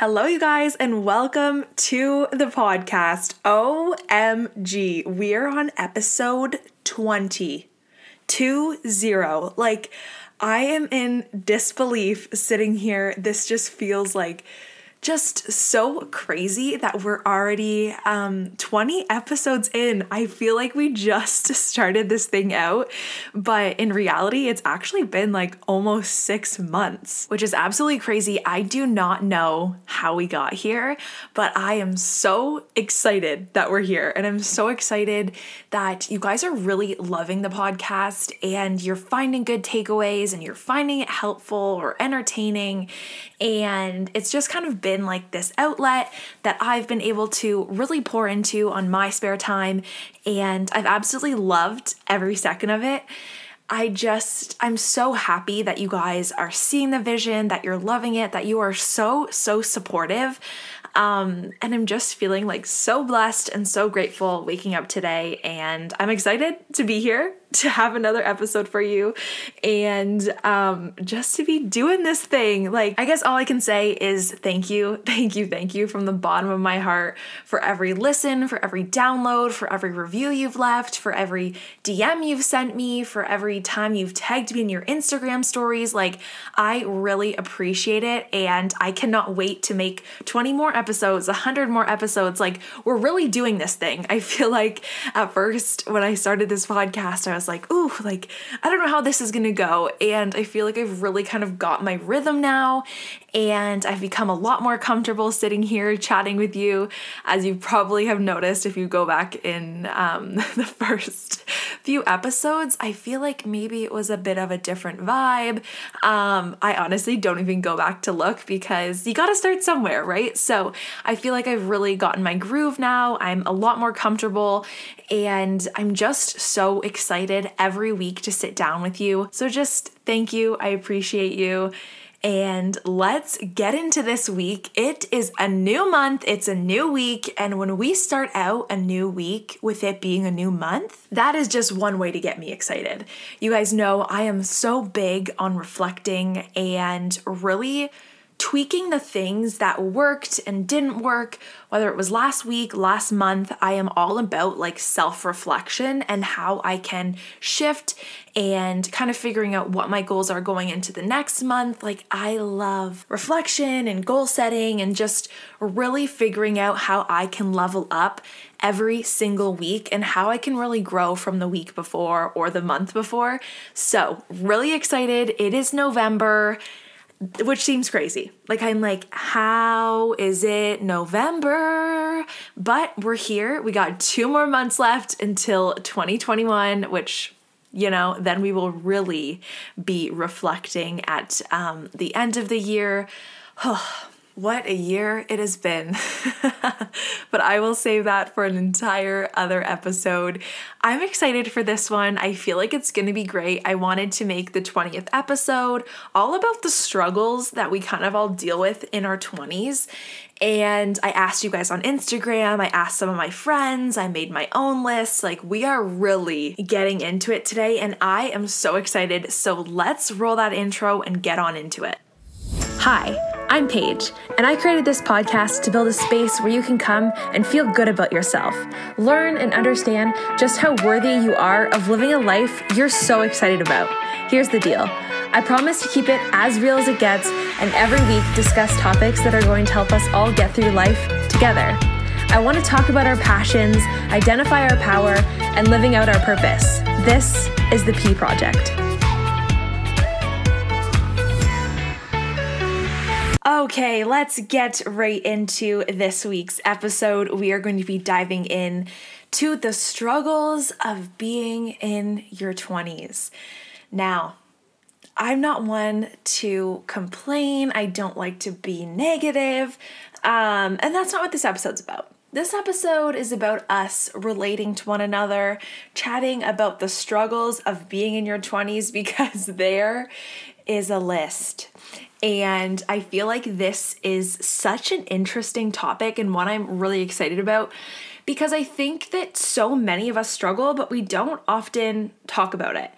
Hello, you guys, and welcome to the podcast. OMG, we're on episode 20. 2 0. Like, I am in disbelief sitting here. This just feels like just so crazy that we're already um, 20 episodes in. I feel like we just started this thing out, but in reality, it's actually been like almost six months, which is absolutely crazy. I do not know how we got here, but I am so excited that we're here. And I'm so excited that you guys are really loving the podcast and you're finding good takeaways and you're finding it helpful or entertaining. And it's just kind of been like this outlet that I've been able to really pour into on my spare time. And I've absolutely loved every second of it. I just, I'm so happy that you guys are seeing the vision, that you're loving it, that you are so, so supportive. Um, and I'm just feeling like so blessed and so grateful waking up today. And I'm excited to be here to have another episode for you and um, just to be doing this thing. Like, I guess all I can say is thank you, thank you, thank you from the bottom of my heart for every listen, for every download, for every review you've left, for every DM you've sent me, for every time you've tagged me in your Instagram stories. Like, I really appreciate it and I cannot wait to make 20 more episodes, 100 more episodes. Like, we're really doing this thing. I feel like at first when I started this podcast, I was like, ooh, like, I don't know how this is gonna go. And I feel like I've really kind of got my rhythm now. And I've become a lot more comfortable sitting here chatting with you, as you probably have noticed if you go back in um, the first few episodes. I feel like maybe it was a bit of a different vibe. Um, I honestly don't even go back to look because you gotta start somewhere, right? So I feel like I've really gotten my groove now. I'm a lot more comfortable and I'm just so excited every week to sit down with you. So just thank you. I appreciate you. And let's get into this week. It is a new month, it's a new week. And when we start out a new week with it being a new month, that is just one way to get me excited. You guys know I am so big on reflecting and really tweaking the things that worked and didn't work, whether it was last week, last month, I am all about like self reflection and how I can shift and kind of figuring out what my goals are going into the next month. Like, I love reflection and goal setting and just really figuring out how I can level up every single week and how I can really grow from the week before or the month before. So, really excited. It is November which seems crazy. Like, I'm like, how is it November? But we're here. We got two more months left until 2021, which, you know, then we will really be reflecting at um, the end of the year. What a year it has been. but I will save that for an entire other episode. I'm excited for this one. I feel like it's going to be great. I wanted to make the 20th episode all about the struggles that we kind of all deal with in our 20s. And I asked you guys on Instagram, I asked some of my friends, I made my own list. Like, we are really getting into it today, and I am so excited. So, let's roll that intro and get on into it. Hi. I'm Paige, and I created this podcast to build a space where you can come and feel good about yourself, learn and understand just how worthy you are of living a life you're so excited about. Here's the deal I promise to keep it as real as it gets, and every week discuss topics that are going to help us all get through life together. I want to talk about our passions, identify our power, and living out our purpose. This is the P Project. Okay, let's get right into this week's episode. We are going to be diving in to the struggles of being in your 20s. Now, I'm not one to complain. I don't like to be negative. Um, and that's not what this episode's about. This episode is about us relating to one another, chatting about the struggles of being in your 20s because there is a list. And I feel like this is such an interesting topic and one I'm really excited about because I think that so many of us struggle, but we don't often talk about it.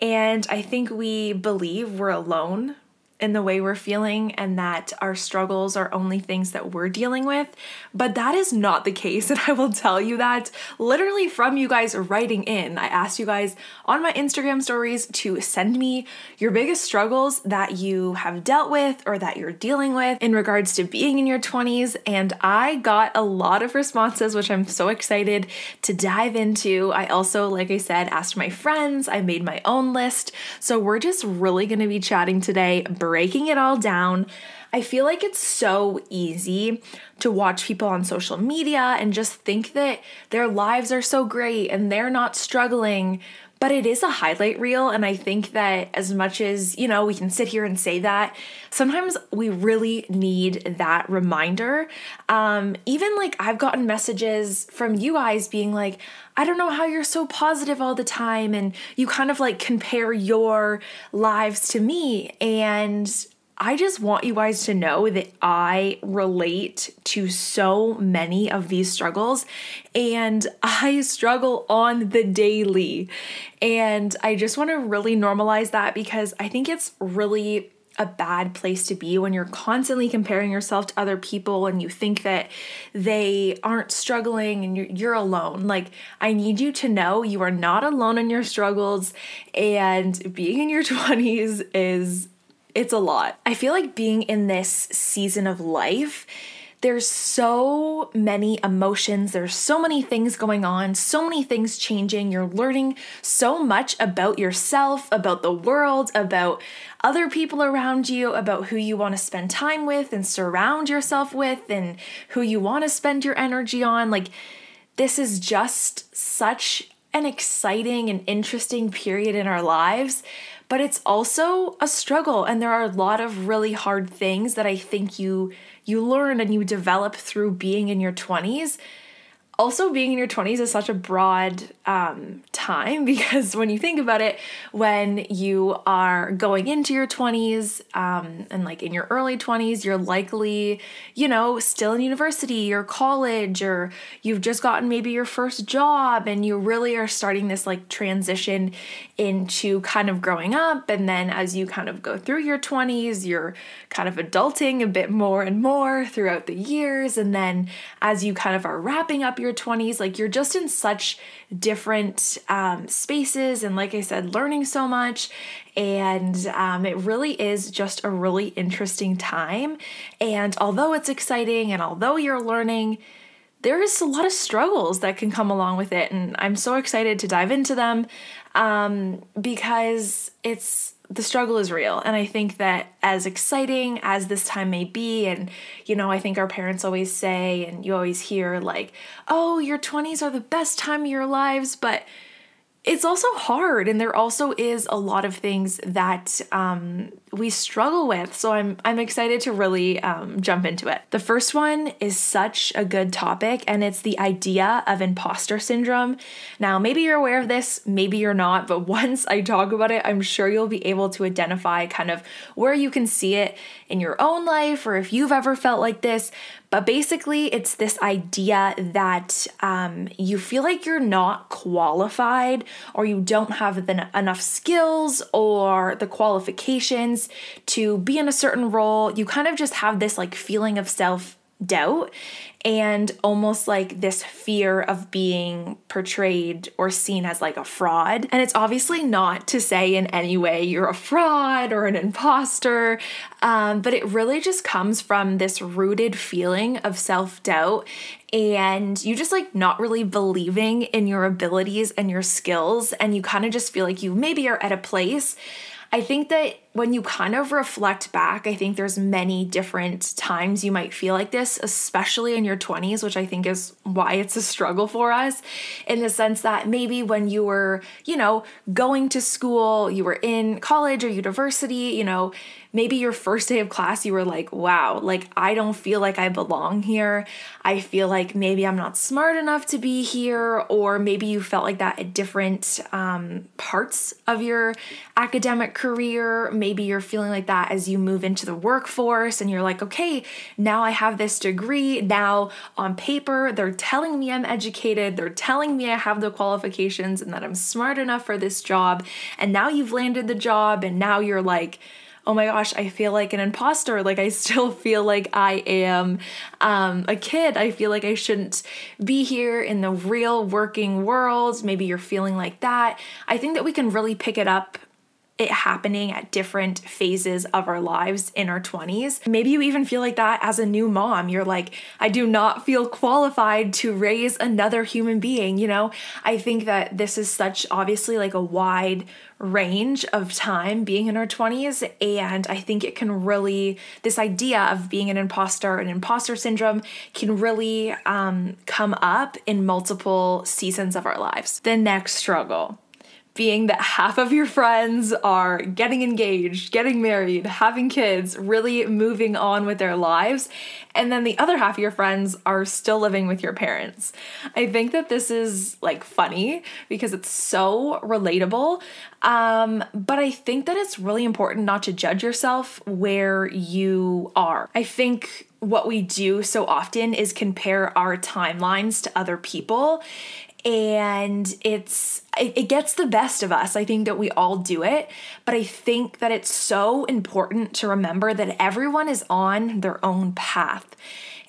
And I think we believe we're alone in the way we're feeling and that our struggles are only things that we're dealing with. But that is not the case. And I will tell you that literally from you guys writing in. I asked you guys on my Instagram stories to send me your biggest struggles that you have dealt with or that you're dealing with in regards to being in your 20s. And I got a lot of responses, which I'm so excited to dive into. I also, like I said, asked my friends, I made my own list. So we're just really to be chatting today breaking it all down. I feel like it's so easy to watch people on social media and just think that their lives are so great and they're not struggling. But it is a highlight reel. And I think that as much as, you know, we can sit here and say that, sometimes we really need that reminder. Um, even like I've gotten messages from you guys being like, I don't know how you're so positive all the time. And you kind of like compare your lives to me. And I just want you guys to know that I relate to so many of these struggles and I struggle on the daily. And I just want to really normalize that because I think it's really a bad place to be when you're constantly comparing yourself to other people and you think that they aren't struggling and you're, you're alone. Like, I need you to know you are not alone in your struggles, and being in your 20s is. It's a lot. I feel like being in this season of life there's so many emotions, there's so many things going on, so many things changing. You're learning so much about yourself, about the world, about other people around you, about who you want to spend time with and surround yourself with, and who you want to spend your energy on. Like, this is just such an exciting and interesting period in our lives but it's also a struggle and there are a lot of really hard things that I think you you learn and you develop through being in your 20s also being in your 20s is such a broad um, time because when you think about it when you are going into your 20s um, and like in your early 20s you're likely you know still in university or college or you've just gotten maybe your first job and you really are starting this like transition into kind of growing up. And then as you kind of go through your 20s you're kind of adulting a bit more and more throughout the years. And then as you kind of are wrapping up your 20s like you're just in such different um, spaces and like i said learning so much. And um, it really is just a really interesting time. And although it's exciting and although you're learning there is a lot of struggles that can come along with it. And i'm so excited to dive into them um, because it's the struggle is real. And I think that as exciting as this time may be, and you know, I think our parents always say, and you always hear, like, oh, your 20s are the best time of your lives, but it's also hard and there also is a lot of things that um, we struggle with so i'm i'm excited to really um, jump into it. The first one is such a good topic and it's the idea of imposter syndrome. Now maybe you're aware of this maybe you're not but once i talk about it i'm sure you'll be able to identify kind of where you can see it in your own life or if you've ever felt like this but basically, it's this idea that um, you feel like you're not qualified or you don't have the, enough skills or the qualifications to be in a certain role. You kind of just have this like feeling of self doubt and almost like this fear of being portrayed or seen as like a fraud. And it's obviously not to say in any way you're a fraud or an imposter, um, but it really just comes from this rooted feeling of self doubt and you just like not really believing in your abilities and your skills, and you kind of just feel like you maybe are at a place I think that when you kind of reflect back, I think there's many different times you might feel like this, especially in your 20s, which I think is why it's a struggle for us in the sense that maybe when you were, you know, going to school, you were in college or university, you know, maybe your first day of class, you were like, wow, like I don't feel like I belong here. I feel like maybe I'm not smart enough to be here. Or maybe you felt like that at different um, parts of your academic career. Maybe you're feeling like that as you move into the workforce and you're like, okay, now I have this degree. Now on paper, they're telling me I'm educated. They're telling me I have the qualifications and that I'm smart enough for this job. And now you've landed the job and now you're like, oh my gosh, I feel like an imposter. Like I still feel like I am um, a kid. I feel like I shouldn't be here in the real working world. Maybe you're feeling like that. I think that we can really pick it up it happening at different phases of our lives in our 20s. Maybe you even feel like that as a new mom. You're like, I do not feel qualified to raise another human being, you know? I think that this is such obviously like a wide range of time being in our 20s and I think it can really this idea of being an imposter and imposter syndrome can really um, come up in multiple seasons of our lives. The next struggle being that half of your friends are getting engaged, getting married, having kids, really moving on with their lives, and then the other half of your friends are still living with your parents. I think that this is like funny because it's so relatable. Um, but I think that it's really important not to judge yourself where you are. I think what we do so often is compare our timelines to other people and it's it, it, gets the best of us i think that we all do it but i think that it's so important to remember that everyone is on their own path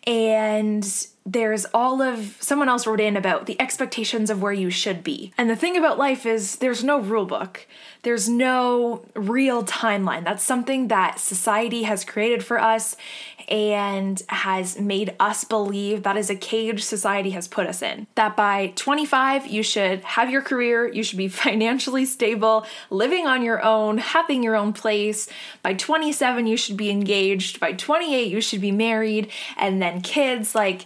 and there's all of someone else wrote in about the expectations of where you should be. And the thing about life is there's no rule book. There's no real timeline. That's something that society has created for us and has made us believe that is a cage society has put us in. That by 25 you should have your career, you should be financially stable, living on your own, having your own place. By 27 you should be engaged, by 28 you should be married and then kids like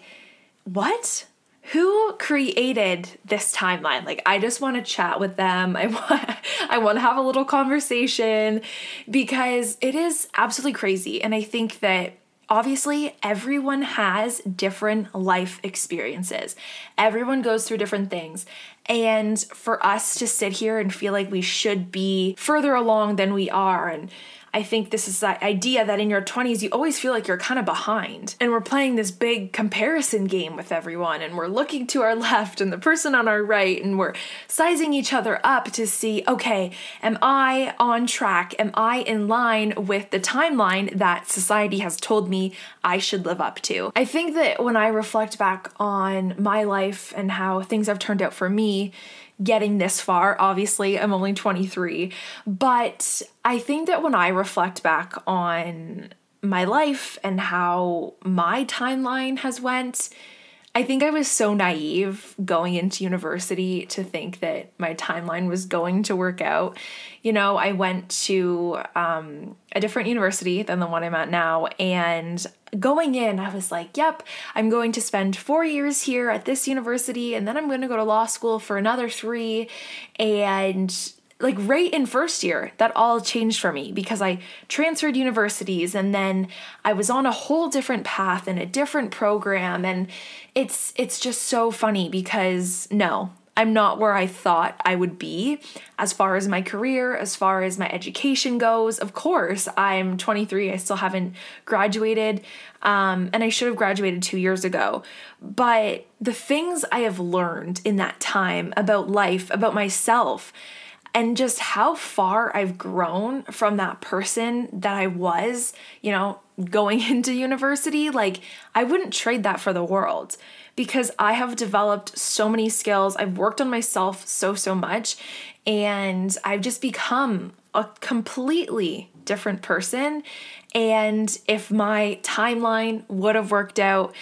what? Who created this timeline? Like, I just want to chat with them. I want, I want to have a little conversation because it is absolutely crazy. And I think that obviously everyone has different life experiences. Everyone goes through different things. And for us to sit here and feel like we should be further along than we are and I think this is that idea that in your 20s you always feel like you're kind of behind. And we're playing this big comparison game with everyone, and we're looking to our left and the person on our right, and we're sizing each other up to see okay, am I on track? Am I in line with the timeline that society has told me I should live up to? I think that when I reflect back on my life and how things have turned out for me, getting this far. Obviously, I'm only 23, but I think that when I reflect back on my life and how my timeline has went, I think I was so naive going into university to think that my timeline was going to work out. You know, I went to um, a different university than the one I'm at now, and going in, I was like, yep, I'm going to spend four years here at this university, and then I'm going to go to law school for another three. And like right in first year, that all changed for me because I transferred universities and then I was on a whole different path and a different program. And it's it's just so funny because no, I'm not where I thought I would be as far as my career, as far as my education goes. Of course, I'm 23, I still haven't graduated, um, and I should have graduated two years ago. But the things I have learned in that time about life, about myself, and just how far I've grown from that person that I was, you know, going into university, like I wouldn't trade that for the world because I have developed so many skills. I've worked on myself so, so much, and I've just become a completely different person. And if my timeline would have worked out,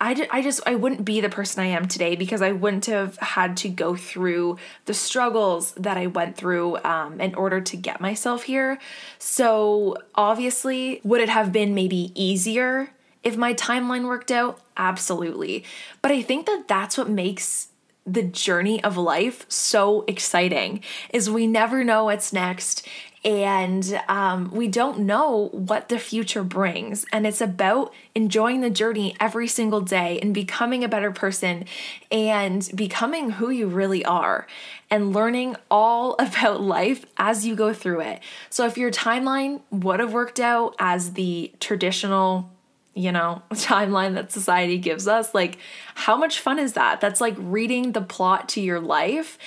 I, I just I wouldn't be the person I am today because I wouldn't have had to go through the struggles that I went through um, in order to get myself here. So obviously, would it have been maybe easier if my timeline worked out, absolutely. But I think that that's what makes the journey of life so exciting is we never know what's next and um, we don't know what the future brings and it's about enjoying the journey every single day and becoming a better person and becoming who you really are and learning all about life as you go through it so if your timeline would have worked out as the traditional you know, timeline that society gives us. Like, how much fun is that? That's like reading the plot to your life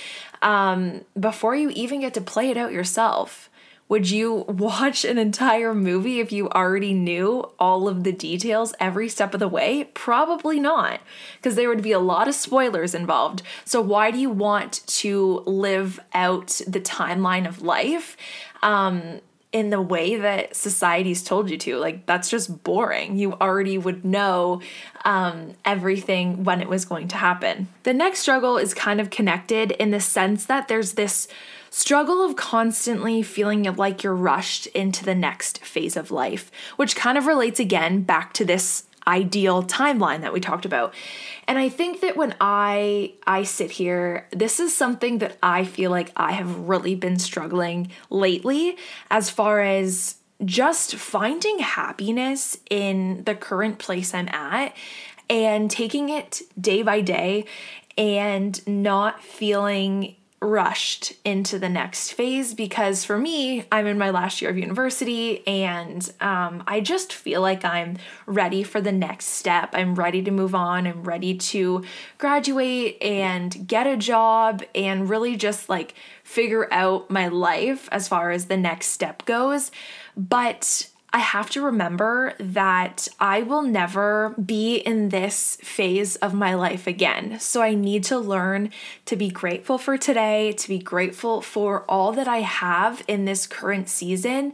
um, before you even get to play it out yourself, Would you watch an entire movie if you already knew all of the details every step of the way? Probably not, because there would be a lot of spoilers involved. So, why do you want to live out the timeline of life? Um, in the way that society's told you to. Like, that's just boring. You already would know um, everything when it was going to happen. The next struggle is kind of connected in the sense that there's this struggle of constantly feeling like you're rushed into the next phase of life, which kind of relates again back to this ideal timeline that we talked about. And I think that when I I sit here, this is something that I feel like I have really been struggling lately as far as just finding happiness in the current place I'm at and taking it day by day and not feeling rushed into the next phase because for me, I'm in my last year of university and um, I just feel like I'm ready for the next step. I'm ready to move on. I'm ready to graduate and get a job and really just like figure out my life as far as the next step goes. But I have to remember that I will never be in this phase of my life again. So I need to learn to be grateful for today, to be grateful for all that I have in this current season,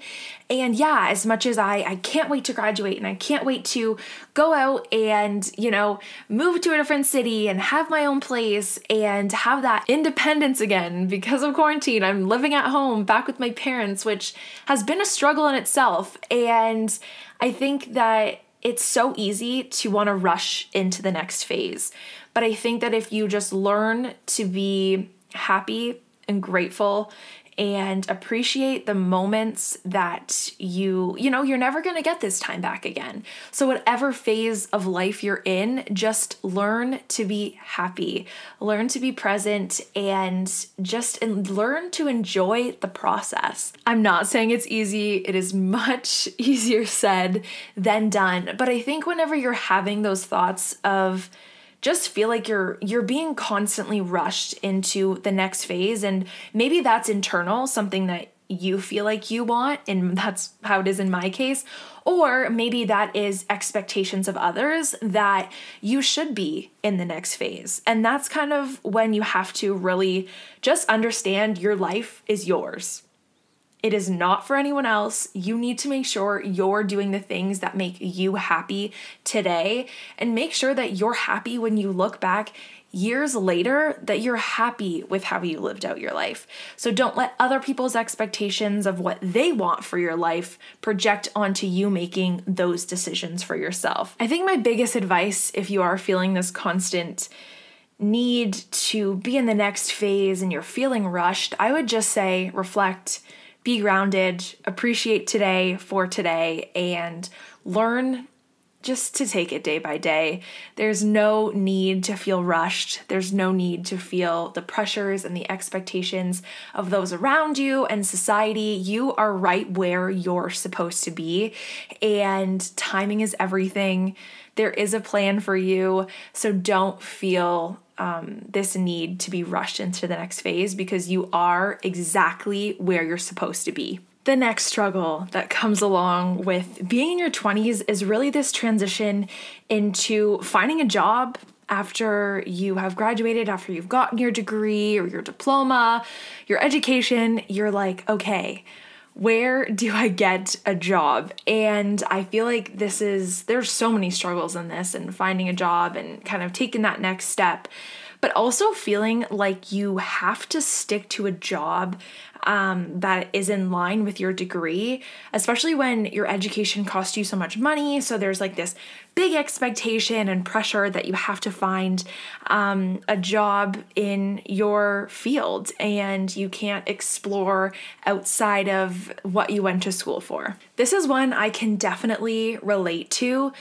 and yeah, as much as I, I can't wait to graduate and I can't wait to go out and, you know, move to a different city and have my own place and have that independence again because of quarantine. I'm living at home back with my parents, which has been a struggle in itself. And I think that it's so easy to want to rush into the next phase. But I think that if you just learn to be happy and grateful and appreciate the moments that you, you know, you're never going to get this time back again. So, whatever phase of life you're in, just learn to be happy, learn to be present, and just learn to enjoy the process. I'm not saying it's easy, it is much easier said than done. But I think whenever you're having those thoughts of, just feel like you're you're being constantly rushed into the next phase. And maybe that's internal something that you feel like you want and that's how it is in my case. Or maybe that is expectations of others that you should be in the next phase. And that's kind of when you have to really just understand your life is yours it is not for anyone else. You need to make sure you're doing the things that make you happy today and make sure that you're happy when you look back years later that you're happy with how you lived out your life. So don't let other people's expectations of what they want for your life project onto you making those decisions for yourself. I think my biggest advice if you are feeling this constant need to be in the next phase and you're feeling rushed, I would just say reflect be grounded, appreciate today for today, and learn just to take it day by day. There's no need to feel rushed. There's no need to feel the pressures and the expectations of those around you and society. You are right where you're supposed to be, and timing is everything. There is a plan for you, so don't feel um, this need to be rushed into the next phase because you are exactly where you're supposed to be. The next struggle that comes along with being in your 20s is really this transition into finding a job after you have graduated, after you've gotten your degree or your diploma, your education. You're like, okay, where do I get a job? And I feel like this is, there's so many struggles in this and finding a job and kind of taking that next step, but also feeling like you have to stick to a job um, that is in line with your degree, especially when your education costs you so much money. So there's like this big expectation and pressure that you have to find um, a job in your field and you can't explore outside of what you went to school for. This is one I can definitely relate to.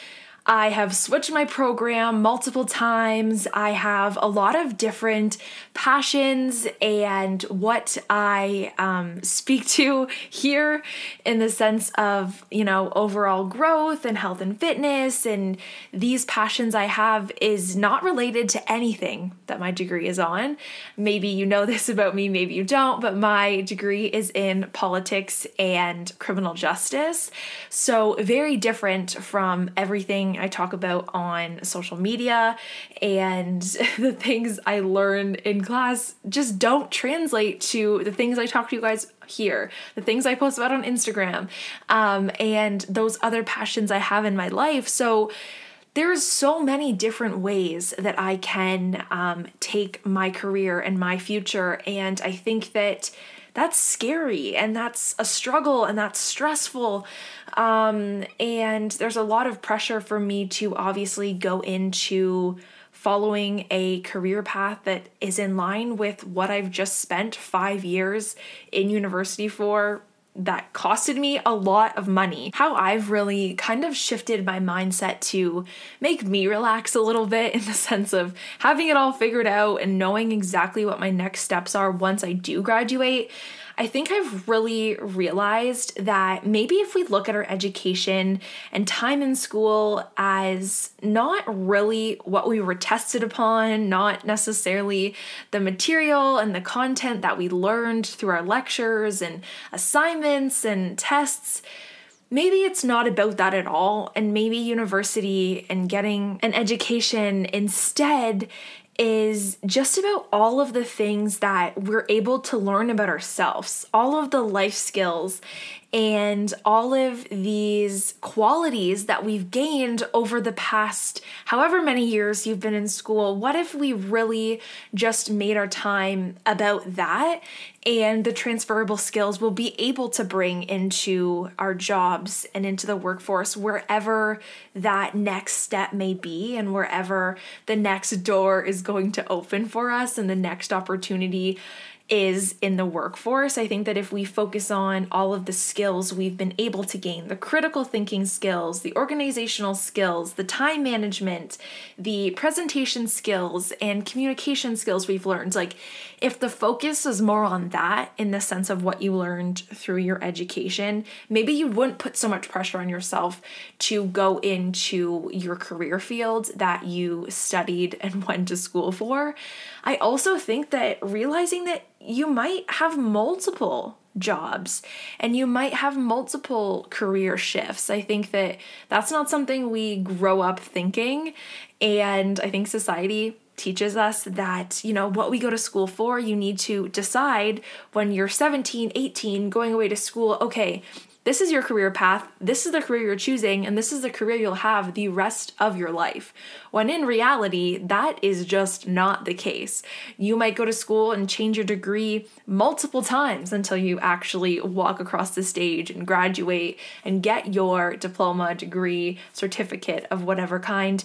I have switched my program multiple times. I have a lot of different passions and what I um, speak to here in the sense of, you know, overall growth and health and fitness. And these passions I have is not related to anything that my degree is on. Maybe you know this about me, maybe you don't, but my degree is in politics and criminal justice. So, very different from I talk about on social media and the things I learn in class just don't translate to the things I talk to you guys here, the things I post about on Instagram, um, and those other passions I have in my life. So, there's so many different ways that I can um, take my career and my future. And I think that that's scary and that's a struggle and that's stressful. Um, and there's a lot of pressure for me to obviously go into following a career path that is in line with what I've just spent five years in university for that costed me a lot of money. How I've really kind of shifted my mindset to make me relax a little bit in the sense of having it all figured out and knowing exactly what my next steps are once I do graduate. I think I've really realized that maybe if we look at our education and time in school as not really what we were tested upon, not necessarily the material and the content that we learned through our lectures and assignments and tests maybe it's not about that at all. And maybe university and getting an education instead is just about all of the things that we're able to learn about ourselves, all of the life skills and all of these qualities that we've gained over the past however many years you've been in school. What if we really just made our time about that and the transferable skills we'll be able to bring into our jobs and into the workforce wherever that next step may be and wherever the next door is going to open for us and the next opportunity is in the workforce. I think that if we focus on all of the skills we've been able to gain the critical thinking skills, the organizational skills, the time management, the presentation skills, and communication skills we've learned like, if the focus is more on that in the sense of what you learned through your education, maybe you wouldn't put so much pressure on yourself to go into your career field that you studied and went to school for. I also think that realizing that you might have multiple jobs and you might have multiple career shifts. I think that that's not something we grow up thinking. And I think society teaches us that, you know, what we go to school for, you need to decide when you're 17, 18, going away to school, okay, this is your career path, this is the career you're choosing, and this is the career you'll have the rest of your life. When in reality, that is just not the case. You might go to school and change your degree multiple times until you actually walk across the stage and graduate and get your diploma, degree, certificate of whatever kind.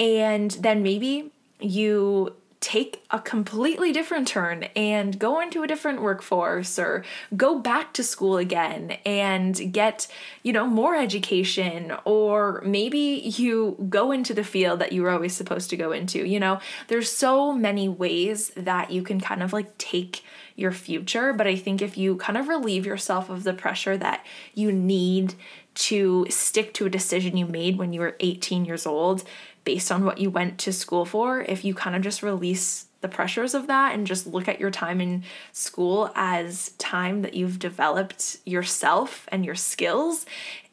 And then maybe you take a completely different turn and go into a different workforce or go back to school again and get, you know, more education or maybe you go into the field that you were always supposed to go into. You know, there's so many ways that you can kind of like take your future, but I think if you kind of relieve yourself of the pressure that you need to stick to a decision you made when you were 18 years old based on what you went to school for, if you kind of just release the pressures of that and just look at your time in school as time that you've developed yourself and your skills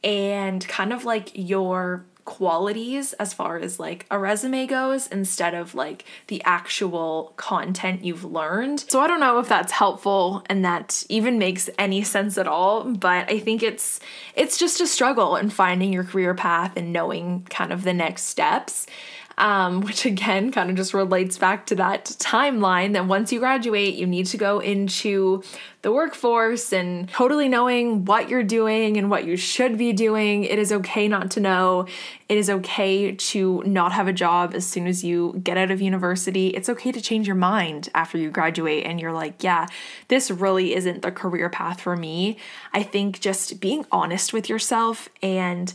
and kind of like your qualities as far as like a resume goes instead of like the actual content you've learned. So I don't know if that's helpful and that even makes any sense at all, but I think it's it's just a struggle in finding your career path and knowing kind of the next steps um, which again kind of just relates back to that timeline that once you graduate, you need to go into the workforce and totally knowing what you're doing and what you should be doing. It is okay not to know. It is okay to not have a job as soon as you get out of university. It's okay to change your mind after you graduate and you're like, yeah, this really isn't the career path for me. I think just being honest with yourself and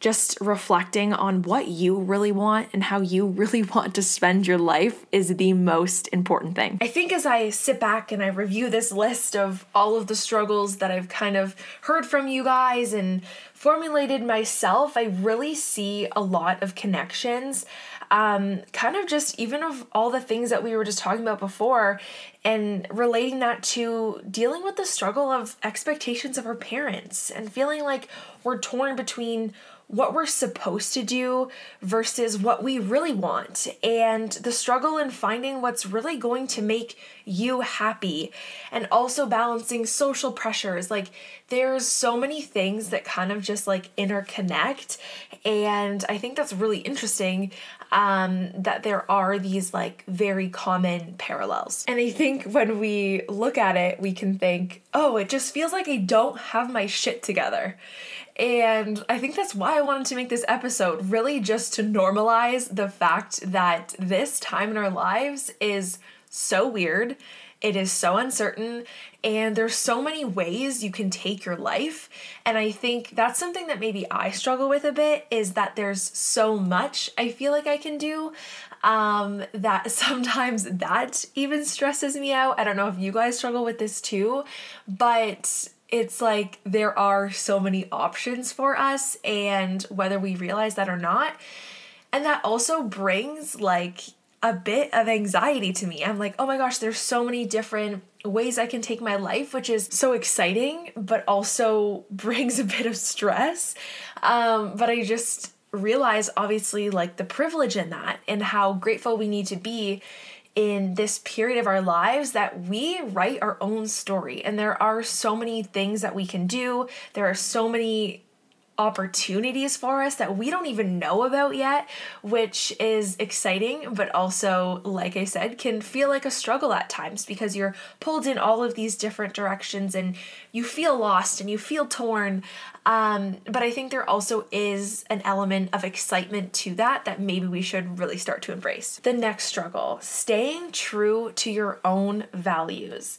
just reflecting on what you really want and how you really want to spend your life is the most important thing. I think as I sit back and I review this list of all of the struggles that I've kind of heard from you guys and formulated myself, I really see a lot of connections. Um, kind of just even of all the things that we were just talking about before, and relating that to dealing with the struggle of expectations of our parents and feeling like we're torn between what we're supposed to do versus what we really want, and the struggle in finding what's really going to make you happy, and also balancing social pressures. Like, there's so many things that kind of just like interconnect, and I think that's really interesting um, that there are these like very common parallels. And I think when we look at it, we can think, oh, it just feels like I don't have my shit together. And I think that's why I wanted to make this episode really just to normalize the fact that this time in our lives is so weird. It is so uncertain, and there's so many ways you can take your life. And I think that's something that maybe I struggle with a bit is that there's so much I feel like I can do um, that sometimes that even stresses me out. I don't know if you guys struggle with this too, but it's like there are so many options for us, and whether we realize that or not. And that also brings like a bit of anxiety to me. I'm like, oh my gosh, there's so many different ways I can take my life, which is so exciting, but also brings a bit of stress. Um, but I just realize, obviously, like the privilege in that and how grateful we need to be in this period of our lives that we write our own story. And there are so many things that we can do. There are so many opportunities for us that we don't even know about yet, which is exciting, but also, like I said, can feel like a struggle at times because you're pulled in all of these different directions and you feel lost and you feel torn. Um, but I think there also is an element of excitement to that that maybe we should really start to embrace. The next struggle staying true to your own values.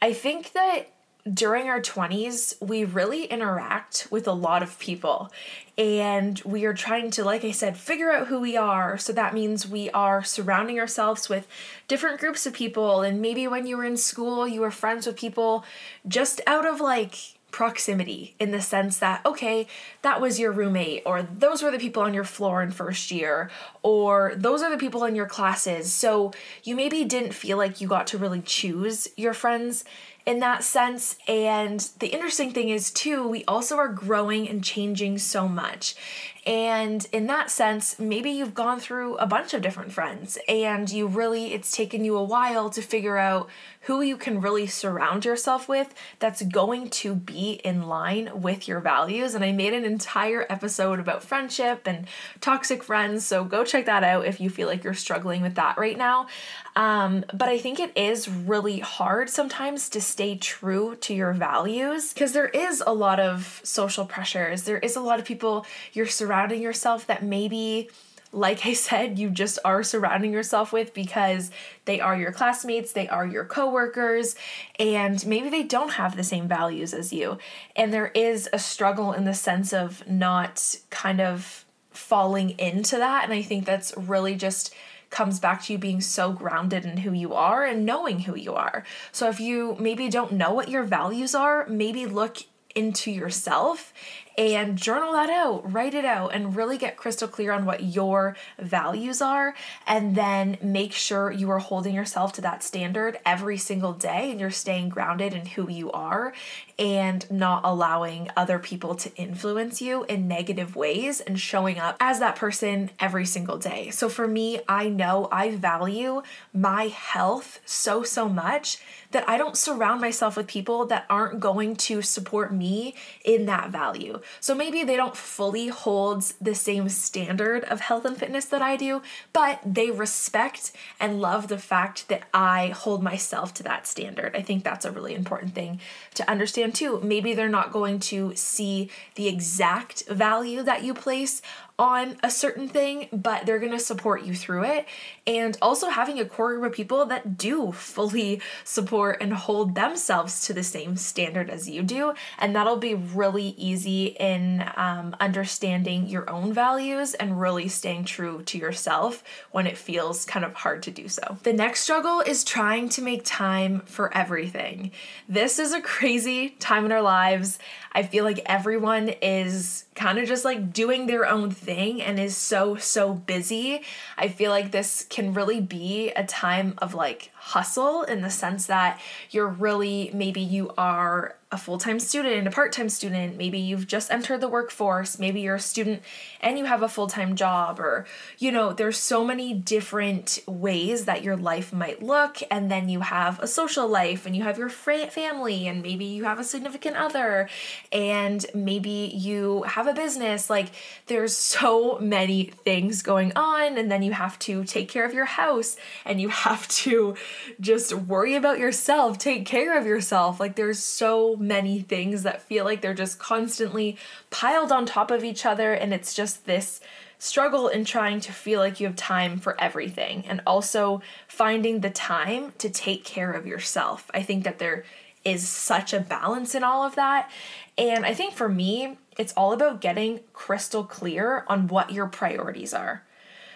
I think that during our 20s, we really interact with a lot of people. And we are trying to, like I said, figure out who we are. So that means we are surrounding ourselves with different groups of people. And maybe when you were in school, you were friends with people just out of like proximity in the sense that, okay, that was your roommate, or those were the people on your floor in first year, or those are the people in your classes. So you maybe didn't feel like you got to really choose your friends in that sense. And the interesting thing is, too, we also are growing and changing so much. And in that sense, maybe you've gone through a bunch of different friends and you really, it's taken you a while to figure out who you can really surround yourself with that's going to be in line with your values. And I made an entire episode about friendship and toxic friends. So go check that out if you feel like you're struggling with that right now. Um, but I think it is really hard sometimes to stay true to your values because there is a lot of social pressures. There is a lot of people you're surrounding yourself that maybe like I said, you just are surrounding yourself with because they are your classmates, they are your coworkers, and maybe they don't have the same values as you. And there is a struggle in the sense of not kind of falling into that. And I think that's really just comes back to you being so grounded in who you are and knowing who you are. So if you maybe don't know what your values are, maybe look into yourself and journal that out, write it out, and really get crystal clear on what your values are. And then make sure you are holding yourself to that standard every single day and you're staying grounded in who you are and not allowing other people to influence you in negative ways and showing up as that person every single day. So for me, I know I value my health so, so much that I don't surround myself with people that aren't going to support me in that value. So maybe they don't fully hold the same standard of health and fitness that I do, but they respect and love the fact that I hold myself to that standard. I think that's a really important thing to understand too. Maybe they're not going to see the exact value that you place on a certain thing, but they're going to support you through it. And also having a core group of people that do fully support and hold themselves to the same standard as you do. And that'll be really easy in um, understanding your own values and really staying true to yourself when it feels kind of hard to do so. The next struggle is trying to make time for everything. This is a crazy time in our lives. I feel like everyone is kind of just like doing their own thing and is so, so busy. I feel like this can really be a time of like hustle in the sense that you're really, maybe you are a full time student, and a part time student, maybe you've just entered the workforce, maybe you're a student and you have a full time job, or, you know, there's so many different ways that your life might look. And then you have a social life and you have your family, and maybe you have a significant other, and maybe you have a business. Like, there's so many things going on, and then you have to take care of your house and you have to just worry about yourself, take care of yourself. Like, there's so many things that feel like they're just constantly piled on top of each other, and it's just this struggle in trying to feel like you have time for everything and also finding the time to take care of yourself. I think that there is such a balance in all of that. And I think for me, it's all about getting crystal clear on what your priorities are.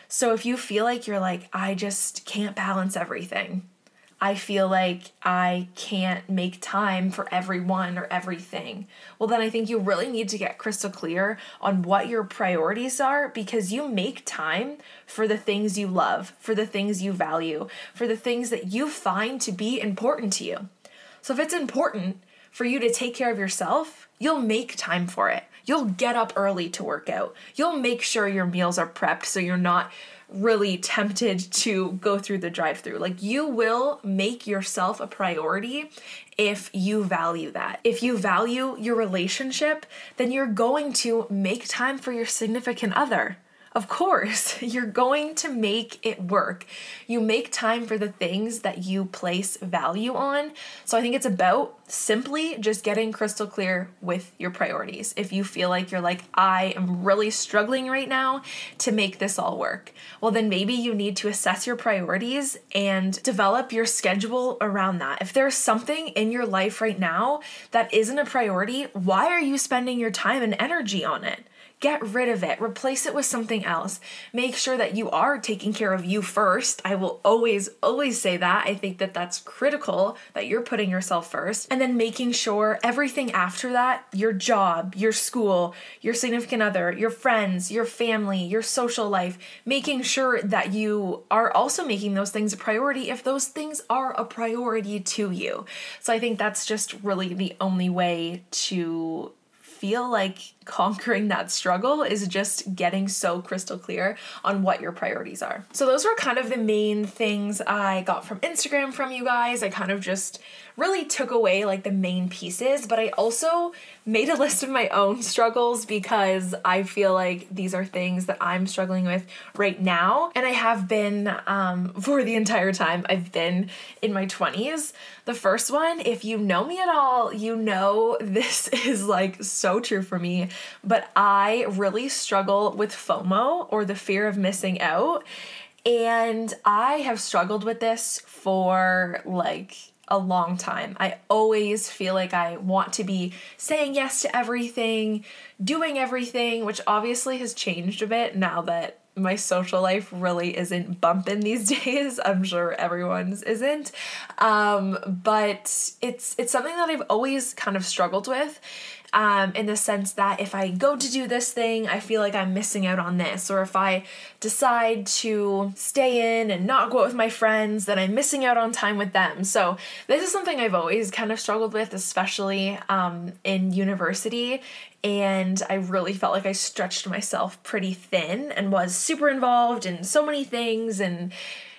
So if you feel like you're like, I just can't balance everything, I feel like I can't make time for everyone or everything. Well, then I think you really need to get crystal clear on what your priorities are because you make time for the things you love, for the things you value, for the things that you find to be important to you. So if it's important for you to take care of yourself, you'll make time for it. You'll get up early to work out. You'll make sure your meals are prepped so you're not really tempted to go through the drive through. Like you will make yourself a priority if you value that. If you value your relationship, then you're going to make time for your significant other. Of course, you're going to make it work. You make time for the things that you place value on. So I think it's about simply just getting crystal clear with your priorities. If you feel like you're like, I am really struggling right now to make this all work, well, then maybe you need to assess your priorities and develop your schedule around that. If there's something in your life right now that isn't a priority, why are you spending your time and energy on it? Get rid of it, replace it with something else. Make sure that you are taking care of you first. I will always, always say that. I think that that's critical that you're putting yourself first. And then making sure everything after that your job, your school, your significant other, your friends, your family, your social life making sure that you are also making those things a priority if those things are a priority to you. So I think that's just really the only way to feel like conquering that struggle is just getting so crystal clear on what your priorities are. So, those were kind of the main things I got from Instagram from you guys. I kind of just really took away like the main pieces, but I also made a list of my own struggles because I feel like these are things that I'm struggling with right now. And I have been um, for the entire time I've been in my 20s. The first one, if you know me at all, you know this is like so true for me, but I really struggle with FOMO or the fear of missing out. And I have struggled with this for like a long time. I always feel like I want to be saying yes to everything, doing everything, which obviously has changed a bit now that my social life really isn't bumping these days. I'm sure everyone's isn't. Um, but it's it's something that I've always kind of struggled with um, in the sense that if I go to do this thing, I feel like I'm missing out on this. Or if I decide to stay in and not go out with my friends, then I'm missing out on time with them. So, this is something I've always kind of struggled with, especially um, in university. And I really felt like I stretched myself pretty thin and was super involved in so many things and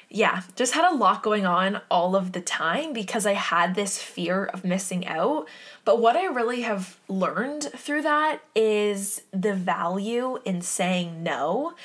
yeah, just had a lot going on all of the time because I had this fear of missing out. But what I really have learned through that is the value in saying no.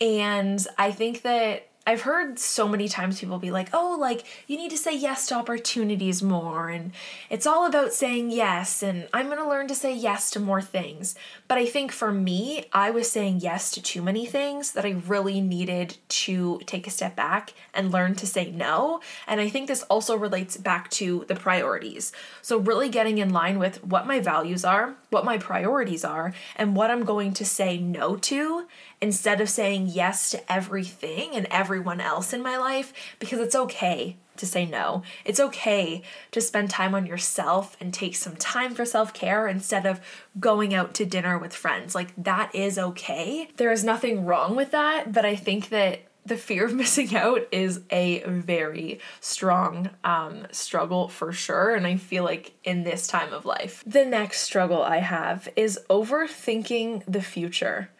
And I think that I've heard so many times people be like, oh, like, you need to say yes to opportunities more, and it's all about saying yes, and I'm gonna learn to say yes to more things. But I think for me, I was saying yes to too many things that I really needed to take a step back and learn to say no. And I think this also relates back to the priorities. So, really getting in line with what my values are, what my priorities are, and what I'm going to say no to instead of saying yes to everything and everyone else in my life because it's okay to say no. It's okay to spend time on yourself and take some time for self care instead of going out to dinner with friends. Like, that is okay. There is nothing wrong with that, but I think that the fear of missing out is a very strong um, struggle for sure. And I feel like in this time of life, the next struggle I have is overthinking the future.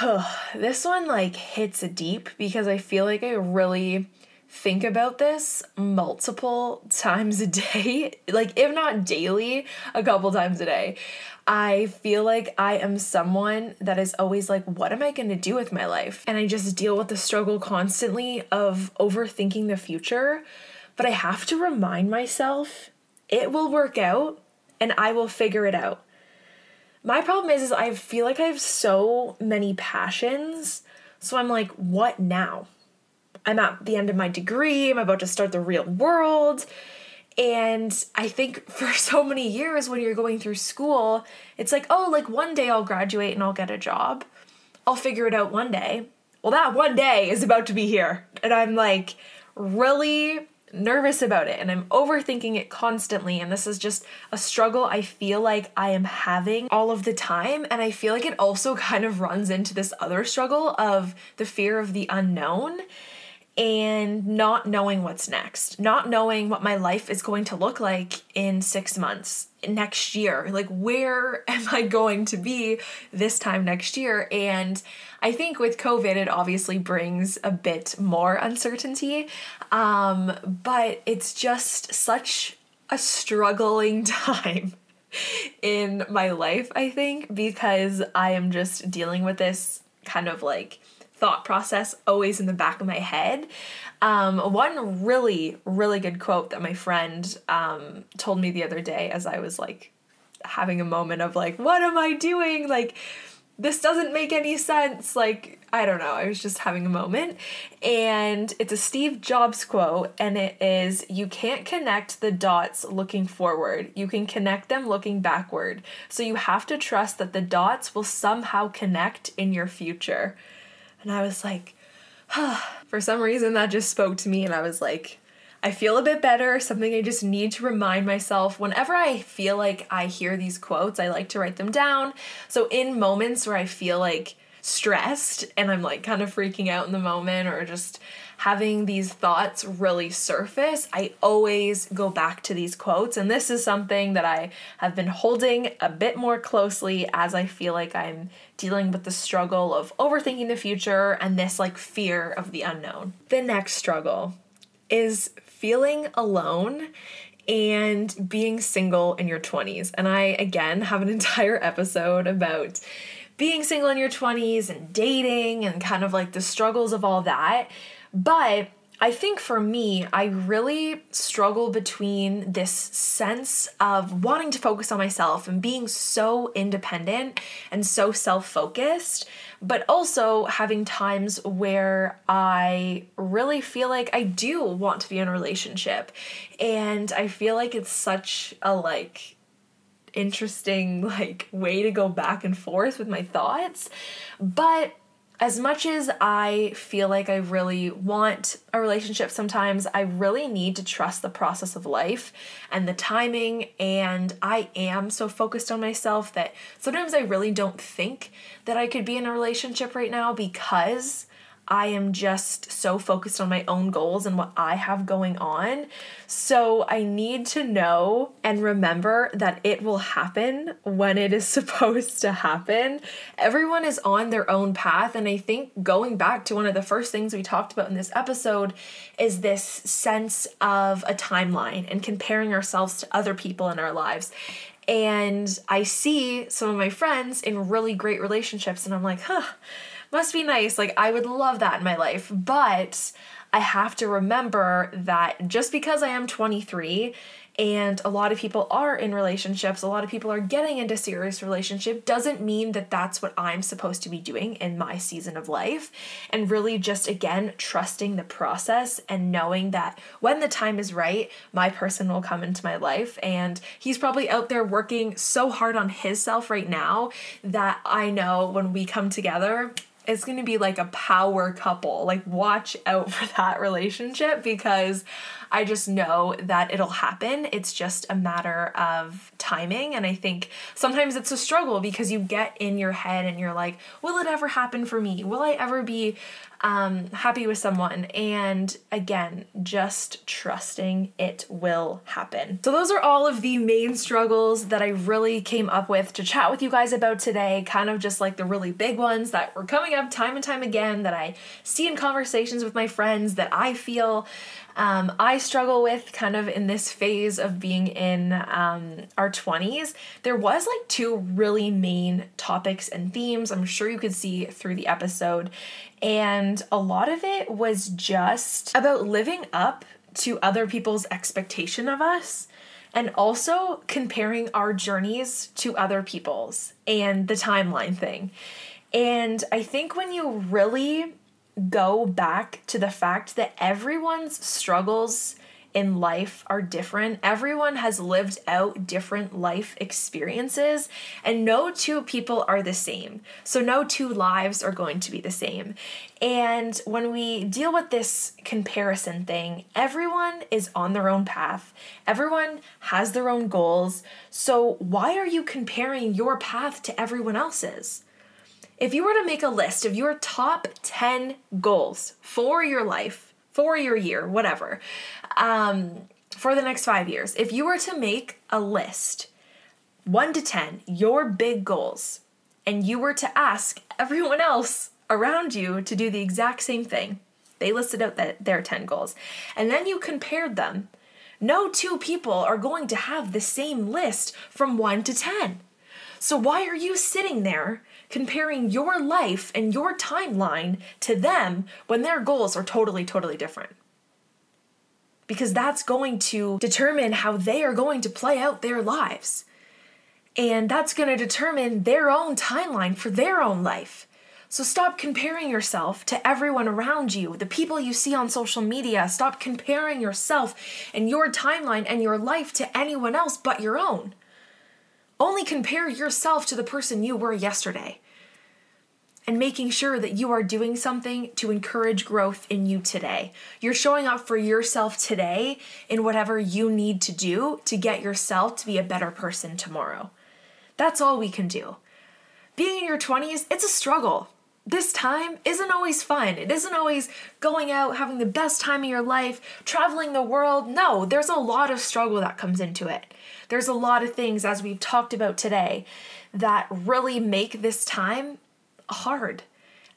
this one like hits deep because I feel like I really think about this multiple times a day, like if not daily, a couple times a day. I feel like I am someone that is always like, what am I going to do with my life? And I just deal with the struggle constantly of overthinking the future. But I have to remind myself it will work out and I will figure it out. My problem is, is I feel like I have so many passions. So I'm like, what now? I'm at the end of my degree, I'm about to start the real world. And I think for so many years when you're going through school, it's like, oh, like one day I'll graduate and I'll get a job. I'll figure it out one day. Well, that one day is about to be here. And I'm like really nervous about it and I'm overthinking it constantly. And this is just a struggle I feel like I am having all of the time. And I feel like it also kind of runs into this other struggle of the fear of the unknown and not knowing what's next, not knowing what my life is going to look like in six months, next year. Like, where am I going to be this time next year? And I think with COVID, it obviously brings a bit more uncertainty, um, but it's just such a struggling time in my life, I think, because I am just dealing with this kind of like thought process always in the back of my head. Um, one really, really good quote that my friend um, told me the other day as I was like having a moment of like, what am I doing? Like, this doesn't make any sense. Like, I don't know. I was just having a moment. And it's a Steve Jobs quote, and it is You can't connect the dots looking forward, you can connect them looking backward. So you have to trust that the dots will somehow connect in your future. And I was like, for some reason that just spoke to me and I was like, I feel a bit better, something I just need to remind myself. Whenever I feel like I hear these quotes, I like to write them down. So in moments where I feel like stressed and I'm like kind of freaking out in the moment or just having these thoughts really surface, I always go back to these quotes. And this is something that I have been holding a bit more closely as I feel like I'm dealing with the struggle of overthinking the future and this like fear of the unknown. The next struggle is feeling alone and being single in your 20s. And I, again, have an entire episode about being single in your 20s and dating and kind of like the struggles of all that. But I think for me, I really struggle between this sense of wanting to focus on myself and being so independent and so self focused, but also having times where I really feel like I do want to be in a relationship. And I feel like it's such a like, interesting like way to go back and forth with my thoughts but as much as I feel like I really want a relationship sometimes, I really need to trust the process of life and the timing. And I am so focused on myself that sometimes I really don't think that I could be in a relationship right now because I am just so focused on my own goals and what I have going on. So I need to know and remember that it will happen when it is supposed to happen. Everyone is on their own path. And I think going back to one of the first things we talked about in this episode is this sense of a timeline and comparing ourselves to other people in our lives. And I see some of my friends in really great relationships, and I'm like, huh must be nice. Like, I would love that in my life. But I have to remember that just because I am 23 and a lot of people are in relationships, a lot of people are getting into serious relationship doesn't mean that that's what I'm supposed to be doing in my season of life and really just again trusting the process and knowing that when the time is right, my person will come into my life and he's probably out there working so hard on his self right now that I know when we come together it's going to be like a power couple. Like, watch out for that relationship because I just know that it'll happen. It's just a matter of timing. And I think sometimes it's a struggle because you get in your head and you're like, will it ever happen for me? Will I ever be um, happy with someone? And again, just trusting it will happen. So, those are all of the main struggles that I really came up with to chat with you guys about today. Kind of just like the really big ones that were coming up time and time again that I see in conversations with my friends that I feel um, I struggle with kind of in this phase of being in um, our 20s. There was like two really main topics and themes I'm sure you could see through the episode. And a lot of it was just about living up to other people's expectation of us and also comparing our journeys to other people's and the timeline thing. And I think when you really go back to the fact that everyone's struggles in life are different. Everyone has lived out different life experiences, and no two people are the same. So, no two lives are going to be the same. And when we deal with this comparison thing, everyone is on their own path, everyone has their own goals. So, why are you comparing your path to everyone else's? If you were to make a list of your top 10 goals for your life, for your year, whatever, um, for the next five years, if you were to make a list, one to 10, your big goals, and you were to ask everyone else around you to do the exact same thing, they listed out that their 10 goals, and then you compared them, no two people are going to have the same list from 1 to 10. So why are you sitting there comparing your life and your timeline to them when their goals are totally, totally different. Because that's going to determine how they are going to play out their lives. And that's going to determine their own timeline for their own life. So stop comparing yourself to everyone around you, the people you see on social media. Stop comparing yourself and your timeline and your life to anyone else but your own. Only compare yourself to the person you were yesterday and making sure that you are doing something to encourage growth in you today. You're showing up for yourself today in whatever you need to do to get yourself to be a better person tomorrow. That's all we can do. Being in your 20s, it's a struggle. This time isn't always fun. It isn't always going out, having the best time of your life, traveling the world. No, there's a lot of struggle that comes into it. There's a lot of things, as we've talked about today, that really make this time hard.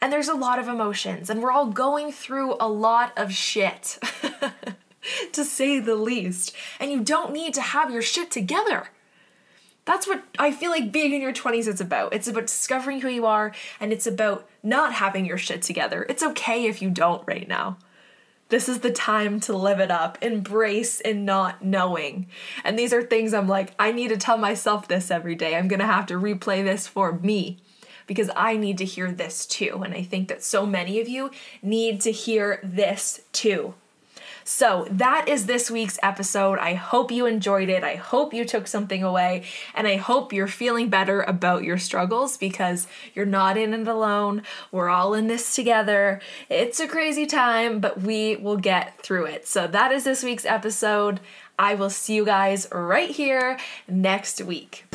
And there's a lot of emotions, and we're all going through a lot of shit, to say the least. And you don't need to have your shit together. That's what I feel like being in your 20s is about. It's about discovering who you are, and it's about not having your shit together. It's okay if you don't right now. This is the time to live it up, embrace in not knowing. And these are things I'm like, I need to tell myself this every day. I'm gonna have to replay this for me because I need to hear this too. And I think that so many of you need to hear this too. So, that is this week's episode. I hope you enjoyed it. I hope you took something away. And I hope you're feeling better about your struggles because you're not in it alone. We're all in this together. It's a crazy time, but we will get through it. So, that is this week's episode. I will see you guys right here next week.